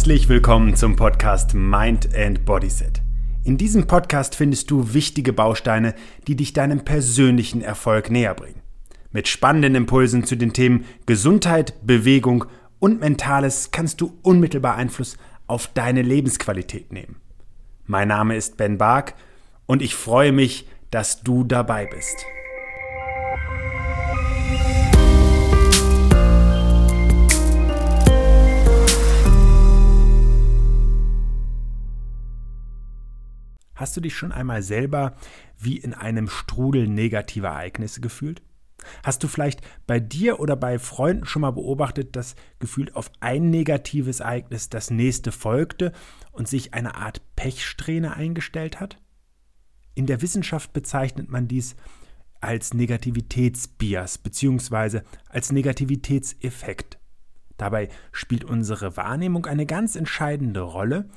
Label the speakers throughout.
Speaker 1: Herzlich willkommen zum Podcast Mind and Bodyset. In diesem Podcast findest du wichtige Bausteine, die dich deinem persönlichen Erfolg näher bringen. Mit spannenden Impulsen zu den Themen Gesundheit, Bewegung und Mentales kannst du unmittelbar Einfluss auf deine Lebensqualität nehmen. Mein Name ist Ben Bark und ich freue mich, dass du dabei bist. Hast du dich schon einmal selber wie in einem Strudel negativer Ereignisse gefühlt? Hast du vielleicht bei dir oder bei Freunden schon mal beobachtet, dass gefühlt auf ein negatives Ereignis das nächste folgte und sich eine Art Pechsträhne eingestellt hat? In der Wissenschaft bezeichnet man dies als Negativitätsbias bzw. als Negativitätseffekt. Dabei spielt unsere Wahrnehmung eine ganz entscheidende Rolle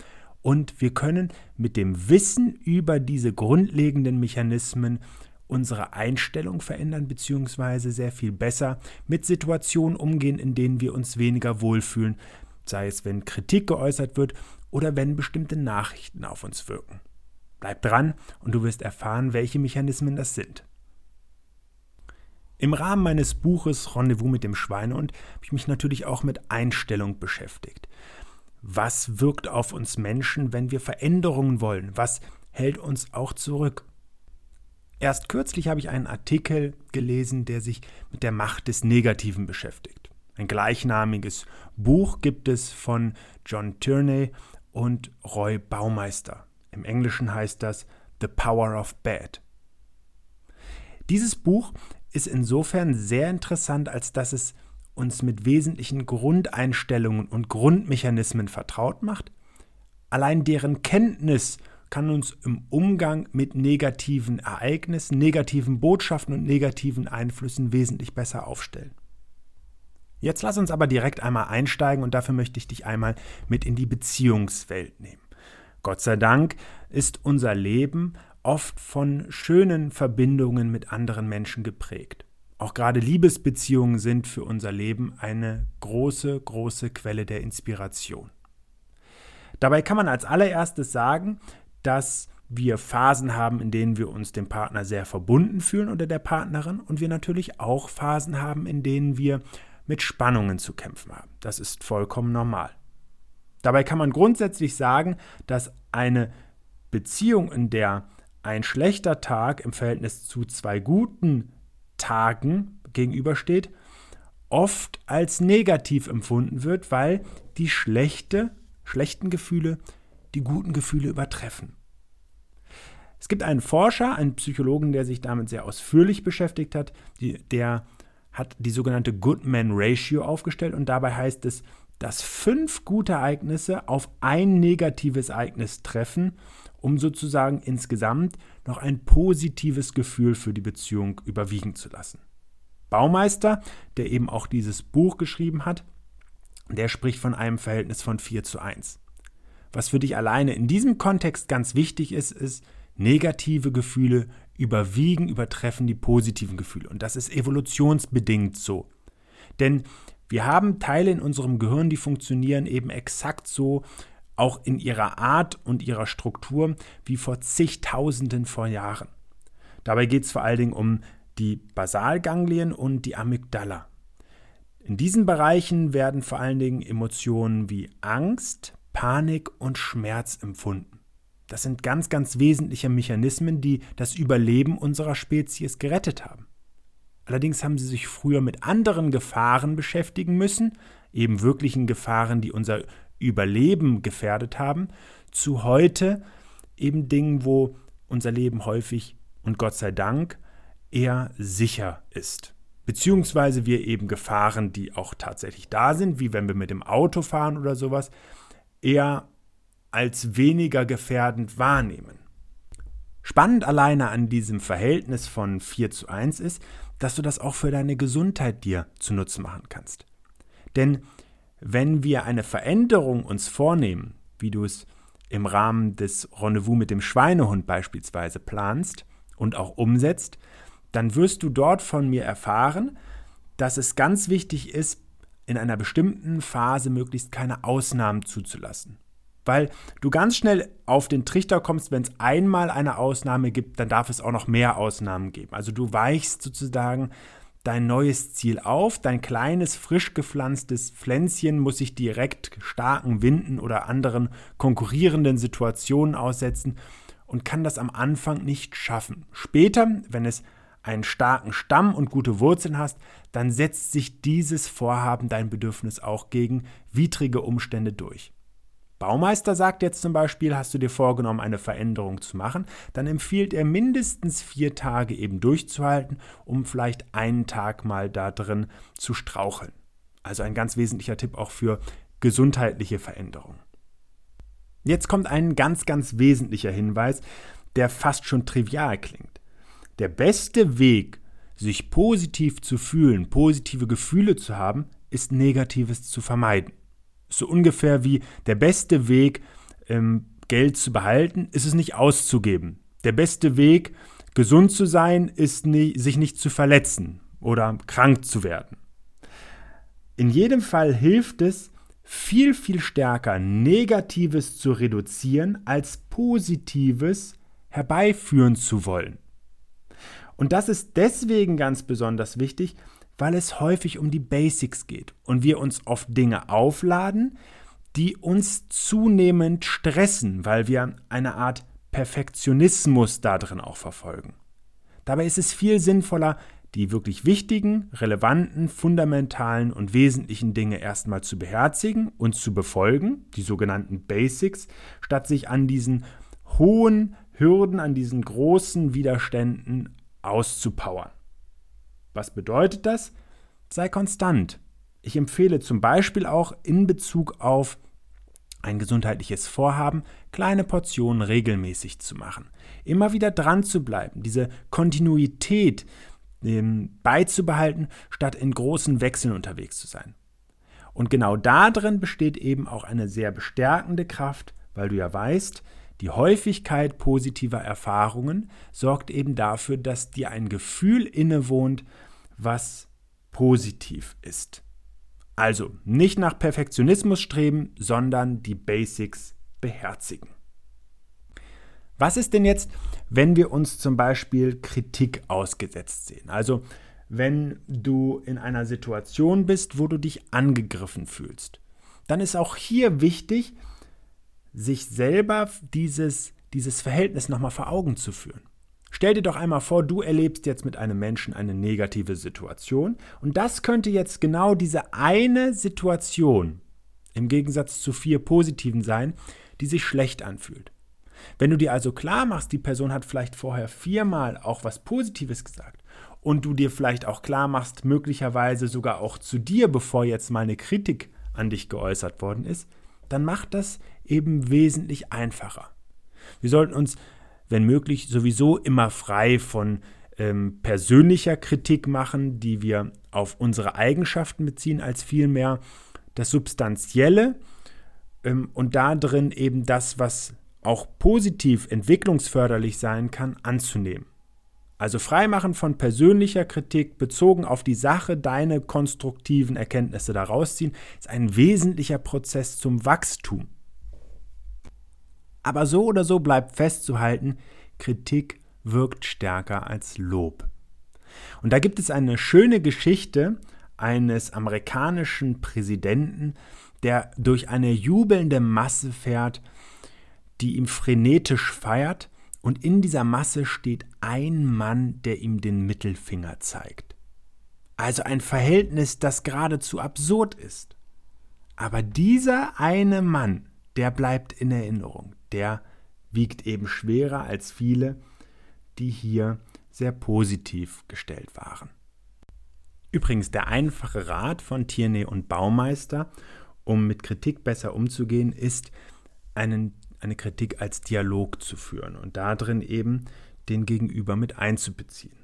Speaker 1: und wir können mit dem Wissen über diese grundlegenden Mechanismen unsere Einstellung verändern, beziehungsweise sehr viel besser mit Situationen umgehen, in denen wir uns weniger wohlfühlen, sei es wenn Kritik geäußert wird oder wenn bestimmte Nachrichten auf uns wirken. Bleib dran und du wirst erfahren, welche Mechanismen das sind. Im Rahmen meines Buches Rendezvous mit dem Schweinehund habe ich mich natürlich auch mit Einstellung beschäftigt. Was wirkt auf uns Menschen, wenn wir Veränderungen wollen? Was hält uns auch zurück? Erst kürzlich habe ich einen Artikel gelesen, der sich mit der Macht des Negativen beschäftigt. Ein gleichnamiges Buch gibt es von John Tierney und Roy Baumeister. Im Englischen heißt das The Power of Bad. Dieses Buch ist insofern sehr interessant, als dass es uns mit wesentlichen Grundeinstellungen und Grundmechanismen vertraut macht, allein deren Kenntnis kann uns im Umgang mit negativen Ereignissen, negativen Botschaften und negativen Einflüssen wesentlich besser aufstellen. Jetzt lass uns aber direkt einmal einsteigen und dafür möchte ich dich einmal mit in die Beziehungswelt nehmen. Gott sei Dank ist unser Leben oft von schönen Verbindungen mit anderen Menschen geprägt. Auch gerade Liebesbeziehungen sind für unser Leben eine große, große Quelle der Inspiration. Dabei kann man als allererstes sagen, dass wir Phasen haben, in denen wir uns dem Partner sehr verbunden fühlen oder der Partnerin und wir natürlich auch Phasen haben, in denen wir mit Spannungen zu kämpfen haben. Das ist vollkommen normal. Dabei kann man grundsätzlich sagen, dass eine Beziehung, in der ein schlechter Tag im Verhältnis zu zwei guten Tagen gegenübersteht, oft als negativ empfunden wird, weil die schlechte, schlechten Gefühle die guten Gefühle übertreffen. Es gibt einen Forscher, einen Psychologen, der sich damit sehr ausführlich beschäftigt hat, die, der hat die sogenannte Goodman Ratio aufgestellt und dabei heißt es, dass fünf gute Ereignisse auf ein negatives Ereignis treffen um sozusagen insgesamt noch ein positives Gefühl für die Beziehung überwiegen zu lassen. Baumeister, der eben auch dieses Buch geschrieben hat, der spricht von einem Verhältnis von 4 zu 1. Was für dich alleine in diesem Kontext ganz wichtig ist, ist, negative Gefühle überwiegen, übertreffen die positiven Gefühle. Und das ist evolutionsbedingt so. Denn wir haben Teile in unserem Gehirn, die funktionieren eben exakt so, auch in ihrer Art und ihrer Struktur wie vor zigtausenden vor Jahren. Dabei geht es vor allen Dingen um die Basalganglien und die Amygdala. In diesen Bereichen werden vor allen Dingen Emotionen wie Angst, Panik und Schmerz empfunden. Das sind ganz, ganz wesentliche Mechanismen, die das Überleben unserer Spezies gerettet haben. Allerdings haben sie sich früher mit anderen Gefahren beschäftigen müssen, eben wirklichen Gefahren, die unser Überleben gefährdet haben, zu heute eben Dingen, wo unser Leben häufig und Gott sei Dank eher sicher ist. Beziehungsweise wir eben Gefahren, die auch tatsächlich da sind, wie wenn wir mit dem Auto fahren oder sowas, eher als weniger gefährdend wahrnehmen. Spannend alleine an diesem Verhältnis von 4 zu 1 ist, dass du das auch für deine Gesundheit dir zunutze machen kannst. Denn wenn wir eine Veränderung uns vornehmen, wie du es im Rahmen des Rendezvous mit dem Schweinehund beispielsweise planst und auch umsetzt, dann wirst du dort von mir erfahren, dass es ganz wichtig ist, in einer bestimmten Phase möglichst keine Ausnahmen zuzulassen. Weil du ganz schnell auf den Trichter kommst, wenn es einmal eine Ausnahme gibt, dann darf es auch noch mehr Ausnahmen geben. Also du weichst sozusagen dein neues Ziel auf, dein kleines, frisch gepflanztes Pflänzchen muss sich direkt starken Winden oder anderen konkurrierenden Situationen aussetzen und kann das am Anfang nicht schaffen. Später, wenn es einen starken Stamm und gute Wurzeln hast, dann setzt sich dieses Vorhaben, dein Bedürfnis auch gegen widrige Umstände durch. Baumeister sagt jetzt zum Beispiel, hast du dir vorgenommen, eine Veränderung zu machen, dann empfiehlt er mindestens vier Tage eben durchzuhalten, um vielleicht einen Tag mal da drin zu straucheln. Also ein ganz wesentlicher Tipp auch für gesundheitliche Veränderungen. Jetzt kommt ein ganz, ganz wesentlicher Hinweis, der fast schon trivial klingt. Der beste Weg, sich positiv zu fühlen, positive Gefühle zu haben, ist Negatives zu vermeiden. So ungefähr wie der beste Weg, ähm, Geld zu behalten, ist es nicht auszugeben. Der beste Weg, gesund zu sein, ist nie, sich nicht zu verletzen oder krank zu werden. In jedem Fall hilft es, viel, viel stärker Negatives zu reduzieren, als Positives herbeiführen zu wollen. Und das ist deswegen ganz besonders wichtig, weil es häufig um die Basics geht und wir uns oft Dinge aufladen, die uns zunehmend stressen, weil wir eine Art Perfektionismus darin auch verfolgen. Dabei ist es viel sinnvoller, die wirklich wichtigen, relevanten, fundamentalen und wesentlichen Dinge erstmal zu beherzigen und zu befolgen, die sogenannten Basics, statt sich an diesen hohen Hürden, an diesen großen Widerständen auszupowern. Was bedeutet das? Sei konstant. Ich empfehle zum Beispiel auch in Bezug auf ein gesundheitliches Vorhaben, kleine Portionen regelmäßig zu machen. Immer wieder dran zu bleiben, diese Kontinuität ähm, beizubehalten, statt in großen Wechseln unterwegs zu sein. Und genau darin besteht eben auch eine sehr bestärkende Kraft, weil du ja weißt, die Häufigkeit positiver Erfahrungen sorgt eben dafür, dass dir ein Gefühl innewohnt, was positiv ist. Also nicht nach Perfektionismus streben, sondern die Basics beherzigen. Was ist denn jetzt, wenn wir uns zum Beispiel Kritik ausgesetzt sehen? Also wenn du in einer Situation bist, wo du dich angegriffen fühlst, dann ist auch hier wichtig, sich selber dieses, dieses Verhältnis nochmal vor Augen zu führen. Stell dir doch einmal vor, du erlebst jetzt mit einem Menschen eine negative Situation und das könnte jetzt genau diese eine Situation im Gegensatz zu vier positiven sein, die sich schlecht anfühlt. Wenn du dir also klar machst, die Person hat vielleicht vorher viermal auch was Positives gesagt und du dir vielleicht auch klar machst, möglicherweise sogar auch zu dir, bevor jetzt mal eine Kritik an dich geäußert worden ist, dann macht das eben wesentlich einfacher. Wir sollten uns wenn möglich, sowieso immer frei von ähm, persönlicher Kritik machen, die wir auf unsere Eigenschaften beziehen, als vielmehr das Substanzielle ähm, und darin eben das, was auch positiv entwicklungsförderlich sein kann, anzunehmen. Also freimachen von persönlicher Kritik bezogen auf die Sache, deine konstruktiven Erkenntnisse daraus ziehen, ist ein wesentlicher Prozess zum Wachstum. Aber so oder so bleibt festzuhalten, Kritik wirkt stärker als Lob. Und da gibt es eine schöne Geschichte eines amerikanischen Präsidenten, der durch eine jubelnde Masse fährt, die ihm frenetisch feiert, und in dieser Masse steht ein Mann, der ihm den Mittelfinger zeigt. Also ein Verhältnis, das geradezu absurd ist. Aber dieser eine Mann, der bleibt in Erinnerung, der wiegt eben schwerer als viele, die hier sehr positiv gestellt waren. Übrigens der einfache Rat von Tierney und Baumeister, um mit Kritik besser umzugehen, ist, einen, eine Kritik als Dialog zu führen und darin eben den Gegenüber mit einzubeziehen.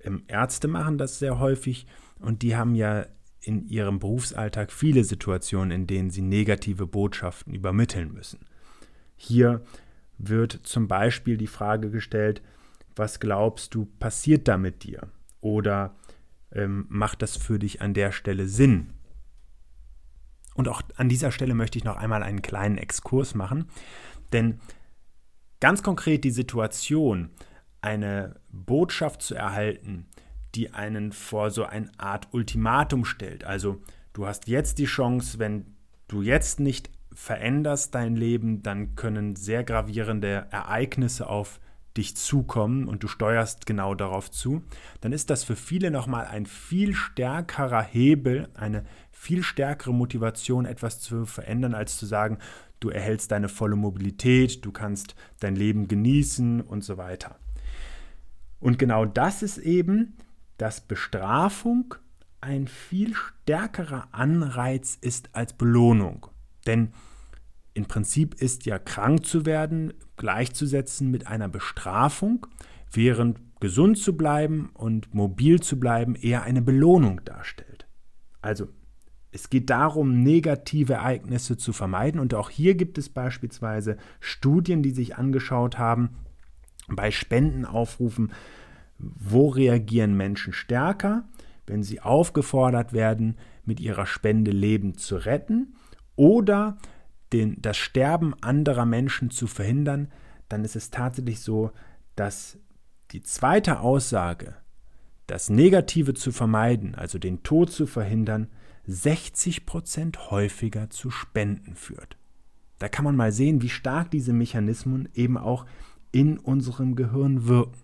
Speaker 1: Ähm, Ärzte machen das sehr häufig und die haben ja in ihrem Berufsalltag viele Situationen, in denen sie negative Botschaften übermitteln müssen. Hier wird zum Beispiel die Frage gestellt, was glaubst du passiert da mit dir? Oder ähm, macht das für dich an der Stelle Sinn? Und auch an dieser Stelle möchte ich noch einmal einen kleinen Exkurs machen, denn ganz konkret die Situation, eine Botschaft zu erhalten, die einen vor so eine Art Ultimatum stellt. Also du hast jetzt die Chance, wenn du jetzt nicht veränderst dein Leben, dann können sehr gravierende Ereignisse auf dich zukommen und du steuerst genau darauf zu, dann ist das für viele nochmal ein viel stärkerer Hebel, eine viel stärkere Motivation, etwas zu verändern, als zu sagen, du erhältst deine volle Mobilität, du kannst dein Leben genießen und so weiter. Und genau das ist eben, dass Bestrafung ein viel stärkerer Anreiz ist als Belohnung. Denn im Prinzip ist ja krank zu werden gleichzusetzen mit einer Bestrafung, während gesund zu bleiben und mobil zu bleiben eher eine Belohnung darstellt. Also es geht darum, negative Ereignisse zu vermeiden und auch hier gibt es beispielsweise Studien, die sich angeschaut haben, bei Spendenaufrufen, wo reagieren Menschen stärker, wenn sie aufgefordert werden, mit ihrer Spende Leben zu retten oder den, das Sterben anderer Menschen zu verhindern, dann ist es tatsächlich so, dass die zweite Aussage, das Negative zu vermeiden, also den Tod zu verhindern, 60 Prozent häufiger zu Spenden führt. Da kann man mal sehen, wie stark diese Mechanismen eben auch in unserem Gehirn wirken.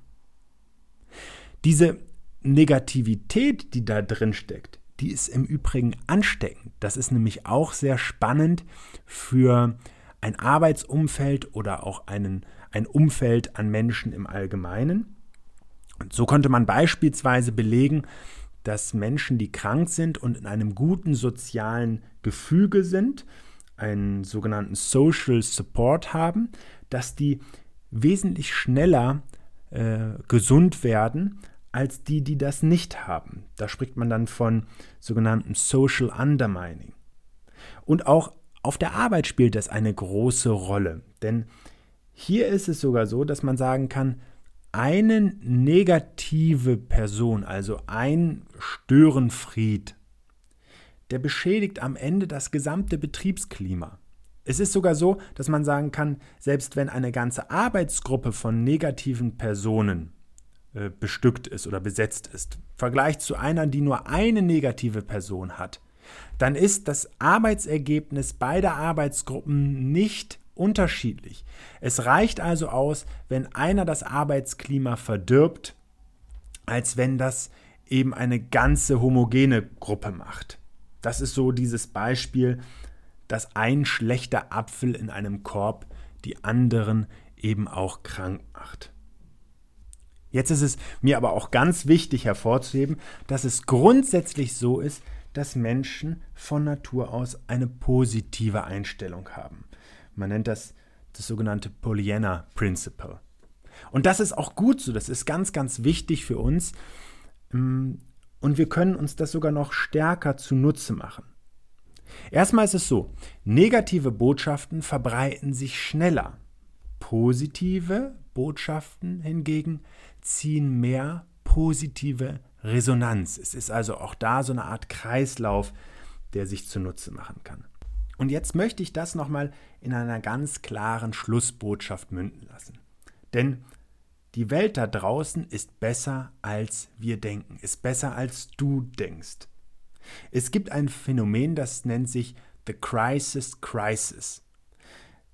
Speaker 1: Diese Negativität, die da drin steckt, die ist im Übrigen ansteckend. Das ist nämlich auch sehr spannend für ein Arbeitsumfeld oder auch einen, ein Umfeld an Menschen im Allgemeinen. Und so konnte man beispielsweise belegen, dass Menschen, die krank sind und in einem guten sozialen Gefüge sind, einen sogenannten Social Support haben, dass die wesentlich schneller äh, gesund werden als die, die das nicht haben. Da spricht man dann von sogenannten Social Undermining. Und auch auf der Arbeit spielt das eine große Rolle, denn hier ist es sogar so, dass man sagen kann, eine negative Person, also ein Störenfried, der beschädigt am Ende das gesamte Betriebsklima. Es ist sogar so, dass man sagen kann, selbst wenn eine ganze Arbeitsgruppe von negativen Personen äh, bestückt ist oder besetzt ist, Vergleich zu einer, die nur eine negative Person hat, dann ist das Arbeitsergebnis beider Arbeitsgruppen nicht unterschiedlich. Es reicht also aus, wenn einer das Arbeitsklima verdirbt, als wenn das eben eine ganze homogene Gruppe macht. Das ist so dieses Beispiel, dass ein schlechter Apfel in einem Korb die anderen eben auch krank macht. Jetzt ist es mir aber auch ganz wichtig hervorzuheben, dass es grundsätzlich so ist, dass Menschen von Natur aus eine positive Einstellung haben. Man nennt das das sogenannte Pollyanna Principle. Und das ist auch gut so, das ist ganz, ganz wichtig für uns. Mm, und wir können uns das sogar noch stärker zunutze machen. Erstmal ist es so, negative Botschaften verbreiten sich schneller. Positive Botschaften hingegen ziehen mehr positive Resonanz. Es ist also auch da so eine Art Kreislauf, der sich zunutze machen kann. Und jetzt möchte ich das nochmal in einer ganz klaren Schlussbotschaft münden lassen. Denn die Welt da draußen ist besser, als wir denken, ist besser, als du denkst. Es gibt ein Phänomen, das nennt sich The Crisis Crisis.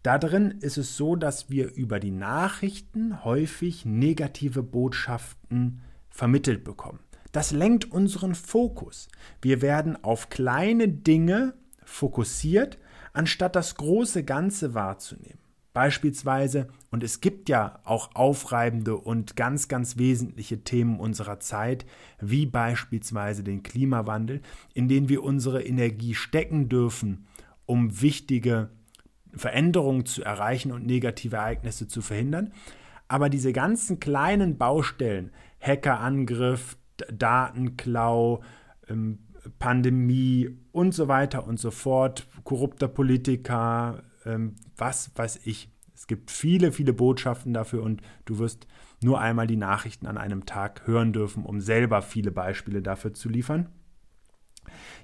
Speaker 1: Da drin ist es so, dass wir über die Nachrichten häufig negative Botschaften vermittelt bekommen. Das lenkt unseren Fokus. Wir werden auf kleine Dinge fokussiert, anstatt das große Ganze wahrzunehmen. Beispielsweise, und es gibt ja auch aufreibende und ganz, ganz wesentliche Themen unserer Zeit, wie beispielsweise den Klimawandel, in den wir unsere Energie stecken dürfen, um wichtige Veränderungen zu erreichen und negative Ereignisse zu verhindern. Aber diese ganzen kleinen Baustellen, Hackerangriff, Datenklau, ähm, Pandemie und so weiter und so fort, korrupter Politiker, ähm, was weiß ich. Es gibt viele, viele Botschaften dafür und du wirst nur einmal die Nachrichten an einem Tag hören dürfen, um selber viele Beispiele dafür zu liefern.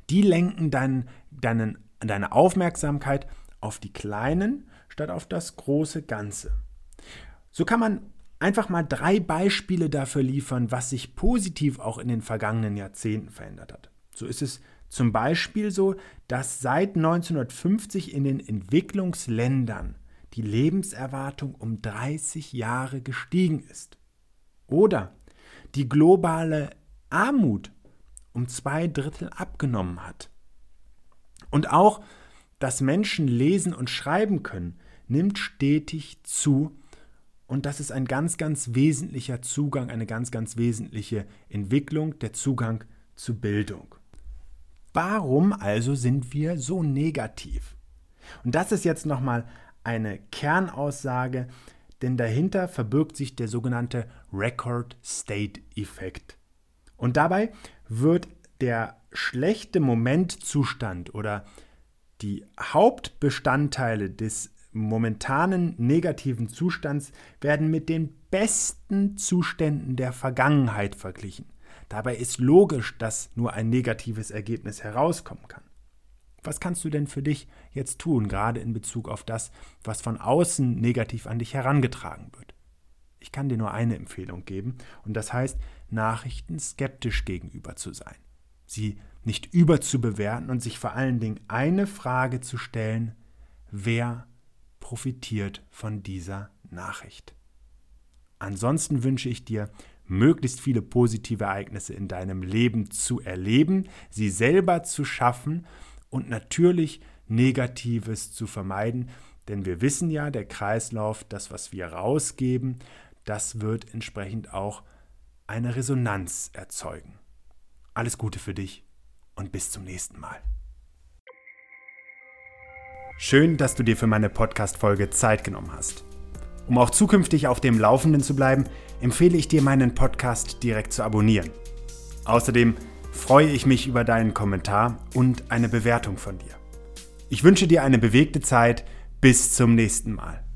Speaker 1: Die lenken deinen, deinen deine Aufmerksamkeit auf die kleinen statt auf das große Ganze. So kann man einfach mal drei Beispiele dafür liefern, was sich positiv auch in den vergangenen Jahrzehnten verändert hat. So ist es zum Beispiel so, dass seit 1950 in den Entwicklungsländern die Lebenserwartung um 30 Jahre gestiegen ist. Oder die globale Armut um zwei Drittel abgenommen hat. Und auch, dass Menschen lesen und schreiben können, nimmt stetig zu. Und das ist ein ganz, ganz wesentlicher Zugang, eine ganz, ganz wesentliche Entwicklung, der Zugang zu Bildung. Warum also sind wir so negativ? Und das ist jetzt nochmal eine Kernaussage, denn dahinter verbirgt sich der sogenannte Record State Effekt. Und dabei wird der schlechte Momentzustand oder die Hauptbestandteile des momentanen negativen Zustands werden mit den besten Zuständen der Vergangenheit verglichen. Dabei ist logisch, dass nur ein negatives Ergebnis herauskommen kann. Was kannst du denn für dich jetzt tun, gerade in Bezug auf das, was von außen negativ an dich herangetragen wird? Ich kann dir nur eine Empfehlung geben, und das heißt, Nachrichten skeptisch gegenüber zu sein, sie nicht überzubewerten und sich vor allen Dingen eine Frage zu stellen, wer profitiert von dieser Nachricht? Ansonsten wünsche ich dir möglichst viele positive Ereignisse in deinem Leben zu erleben, sie selber zu schaffen und natürlich Negatives zu vermeiden, denn wir wissen ja, der Kreislauf, das, was wir rausgeben, das wird entsprechend auch eine Resonanz erzeugen. Alles Gute für dich und bis zum nächsten Mal. Schön, dass du dir für meine Podcast-Folge Zeit genommen hast. Um auch zukünftig auf dem Laufenden zu bleiben, empfehle ich dir, meinen Podcast direkt zu abonnieren. Außerdem freue ich mich über deinen Kommentar und eine Bewertung von dir. Ich wünsche dir eine bewegte Zeit. Bis zum nächsten Mal.